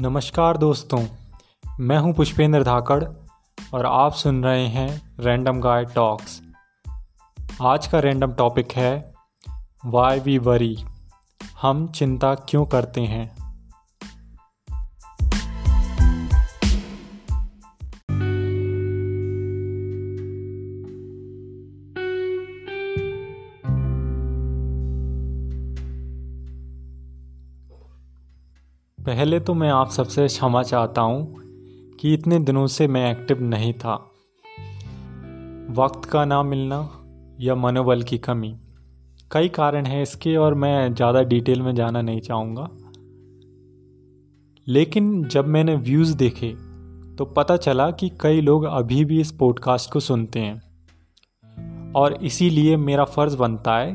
नमस्कार दोस्तों, मैं हूँ पुष्पेंद्र धाकड़ और आप सुन रहे हैं रैंडम गाय टॉक्स आज का रैंडम टॉपिक है वाई वी वरी हम चिंता क्यों करते हैं? पहले तो मैं आप सबसे क्षमा चाहता हूँ कि इतने दिनों से मैं एक्टिव नहीं था। वक्त का ना मिलना या मनोबल की कमी। कई कारण हैं इसके और मैं ज़्यादा डिटेल में जाना नहीं चाहूँगा। लेकिन जब मैंने व्यूज़ देखे तो पता चला कि कई लोग अभी भी इस पॉडकास्ट को सुनते हैं। और इसीलिए मेरा फ़र्ज़ बनता है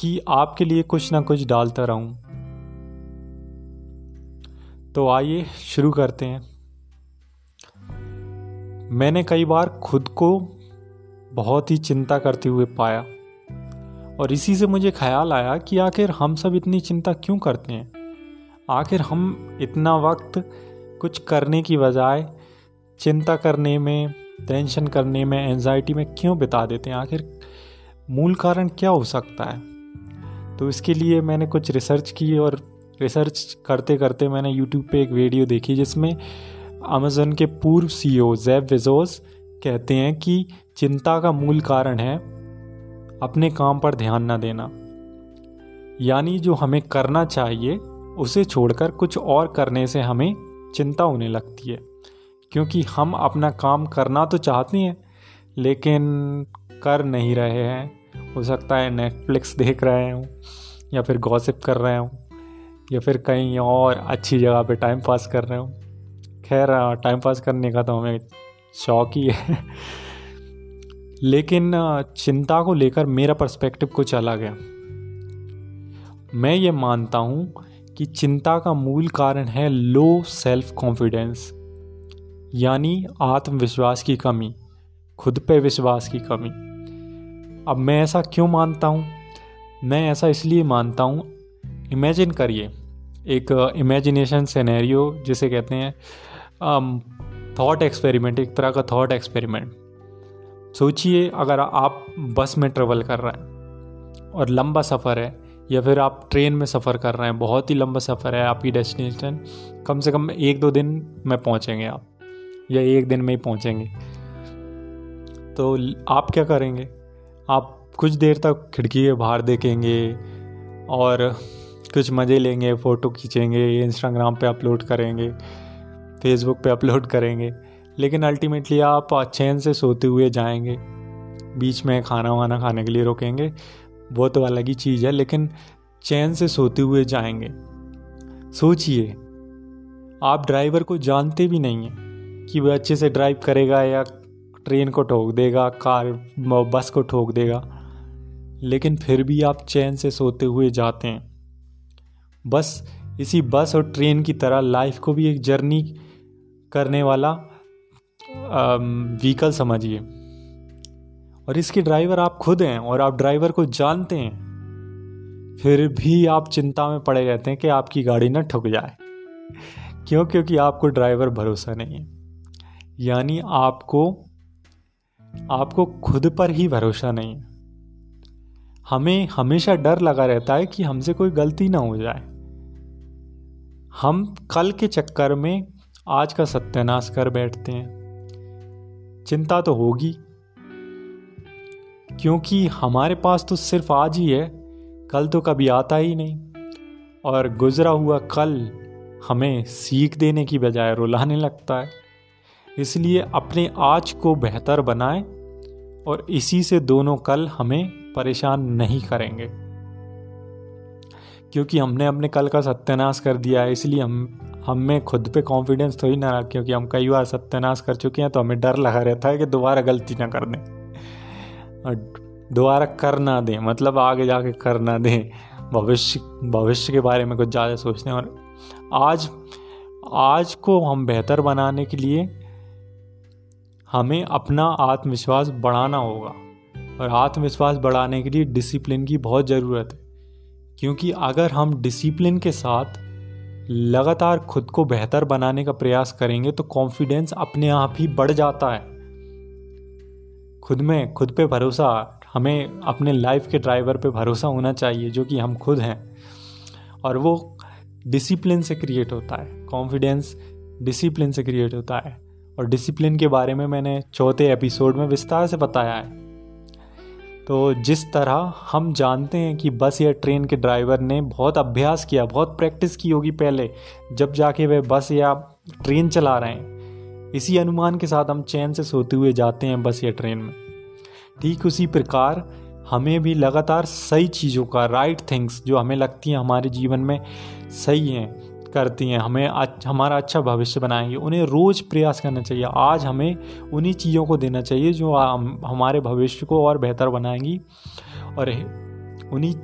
कि आपके लिए कुछ ना कुछ डालता रहूँ। तो आइए शुरू करते हैं। मैंने कई बार खुद को बहुत ही चिंता करते हुए पाया और इसी से मुझे ख्याल आया कि आखिर हम सब इतनी चिंता क्यों करते हैं? आखिर हम इतना वक्त कुछ करने की बजाय चिंता करने में, टेंशन करने में एनजाइटी में क्यों बिता देते हैं? आखिर मूल कारण क्या हो सकता है? तो इसके लिए मैंने कुछ रिसर्च की और रिसर्च करते करते मैंने यूट्यूब पे एक वीडियो देखी जिसमें अमेज़न के पूर्व सी ओ जैब विजोस कहते हैं कि चिंता का मूल कारण है अपने काम पर ध्यान न देना। यानी जो हमें करना चाहिए, उसे छोड़कर कुछ और करने से हमें चिंता होने लगती है। क्योंकि हम अपना काम करना तो चाहते हैं, लेकिन कर नहीं रहे हैं। हो सकता है नेटफ्लिक्स देख रहे हूँ, या फिर गॉसिप कर रहे हूँ। या फिर कहीं और अच्छी जगह पे टाइम पास कर रहे हो? खैर टाइम पास करने का तो हमें शौक ही है। लेकिन चिंता को लेकर मेरा पर्सपेक्टिव कुछ अलग है। मैं ये मानता हूँ कि चिंता का मूल कारण है लो सेल्फ कॉन्फिडेंस यानी आत्मविश्वास की कमी, खुद पे विश्वास की कमी। अब मैं ऐसा क्यों मानता हूँ? मैं ऐसा इसलिए मानता हूँ इमेजिन करिए एक इमेजिनेशन सेनेरियो जिसे कहते हैं थॉट एक्सपेरिमेंट एक तरह का थॉट एक्सपेरिमेंट सोचिए, अगर आप बस में ट्रेवल कर रहे हैं और लंबा सफ़र है, या फिर आप ट्रेन में सफ़र कर रहे हैं, बहुत ही लंबा सफ़र है आपकी डेस्टिनेशन कम से कम एक दो दिन में पहुँचेंगे आप, या एक दिन में ही पहुँचेंगे। तो आप क्या करेंगे? आप कुछ देर तक खिड़की के बाहर देखेंगे और कुछ मज़े लेंगे, फ़ोटो खींचेंगे इंस्टाग्राम पे अपलोड करेंगे फेसबुक पे अपलोड करेंगे, लेकिन अल्टीमेटली आप चैन से सोते हुए जाएँगे। बीच में खाना वाना खाने के लिए रोकेंगे, वो तो अलग ही चीज़ है, लेकिन चैन से सोते हुए जाएँगे। सोचिए, आप ड्राइवर को जानते भी नहीं हैं कि वह अच्छे से ड्राइव करेगा या ट्रेन को ठोक देगा कार बस को ठोक देगा, लेकिन फिर भी आप चैन से सोते हुए जाते हैं। बस इसी बस और ट्रेन की तरह लाइफ को भी एक जर्नी करने वाला व्हीकल समझिए। और इसके ड्राइवर आप खुद हैं और आप ड्राइवर को जानते हैं। फिर भी आप चिंता में पड़े रहते हैं कि आपकी गाड़ी ना ठुक जाए। क्यों? क्योंकि आपको ड्राइवर भरोसा नहीं है। यानी आपको आपको खुद पर ही भरोसा नहीं है। हमें हमेशा डर लगा रहता है कि हमसे कोई गलती ना हो जाए। हम कल के चक्कर में आज का सत्यानाश कर बैठते हैं। चिंता तो होगी, क्योंकि हमारे पास तो सिर्फ़ आज ही है, कल तो कभी आता ही नहीं, और गुजरा हुआ कल हमें सीख देने की बजाय रुलाने लगता है। इसलिए अपने आज को बेहतर बनाएँ, और इसी से दोनों कल हमें परेशान नहीं करेंगे। क्योंकि हमने अपने कल का सत्यानाश कर दिया है, इसलिए हम हम खुद पे कॉन्फिडेंस तो ही ना रहा, क्योंकि हम कई बार सत्यानाश कर चुके हैं तो हमें डर लगा रहता है कि दोबारा गलती ना कर दें। और दोबारा कर ना दें मतलब आगे जाके कर ना दें, भविष्य भविष्य के बारे में कुछ ज़्यादा सोचते हैं और आज आज को हम बेहतर बनाने के लिए हमें अपना आत्मविश्वास बढ़ाना होगा। और आत्मविश्वास बढ़ाने के लिए डिसिप्लिन की बहुत ज़रूरत है। क्योंकि अगर हम डिसिप्लिन के साथ लगातार खुद को बेहतर बनाने का प्रयास करेंगे तो कॉन्फिडेंस अपने आप ही बढ़ जाता है। खुद में, खुद पे भरोसा, हमें अपने लाइफ के ड्राइवर पे भरोसा होना चाहिए, जो कि हम खुद हैं। और वो डिसिप्लिन से क्रिएट होता है। कॉन्फिडेंस डिसिप्लिन से क्रिएट होता है। और डिसिप्लिन के बारे में मैंने चौथे एपिसोड में विस्तार से बताया है। तो जिस तरह हम जानते हैं कि बस या ट्रेन के ड्राइवर ने बहुत अभ्यास किया, बहुत प्रैक्टिस की होगी पहले, जब जाके वह बस या ट्रेन चला रहे हैं, इसी अनुमान के साथ हम चैन से सोते हुए जाते हैं बस या ट्रेन में। ठीक उसी प्रकार हमें भी लगातार सही चीज़ों का राइट थिंग्स जो हमें लगती हैं हमारे जीवन में सही हैं करती हैं, हमें हमारा अच्छा भविष्य बनाएँगे। उन्हें रोज़ प्रयास करना चाहिए। आज हमें उन्हीं चीज़ों को देना चाहिए जो हमारे भविष्य को और बेहतर बनाएँगी। और उन्हीं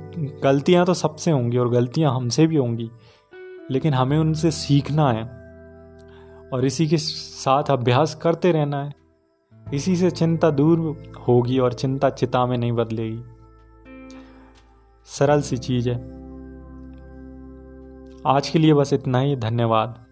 गलतियाँ तो सबसे होंगी और गलतियाँ हमसे भी होंगी, लेकिन हमें उनसे सीखना है। और इसी के साथ अभ्यास करते रहना है। इसी से चिंता दूर होगी और चिंता चिता में नहीं बदलेगी। सरल सी चीज़ है। आज के लिए बस इतना ही धन्यवाद।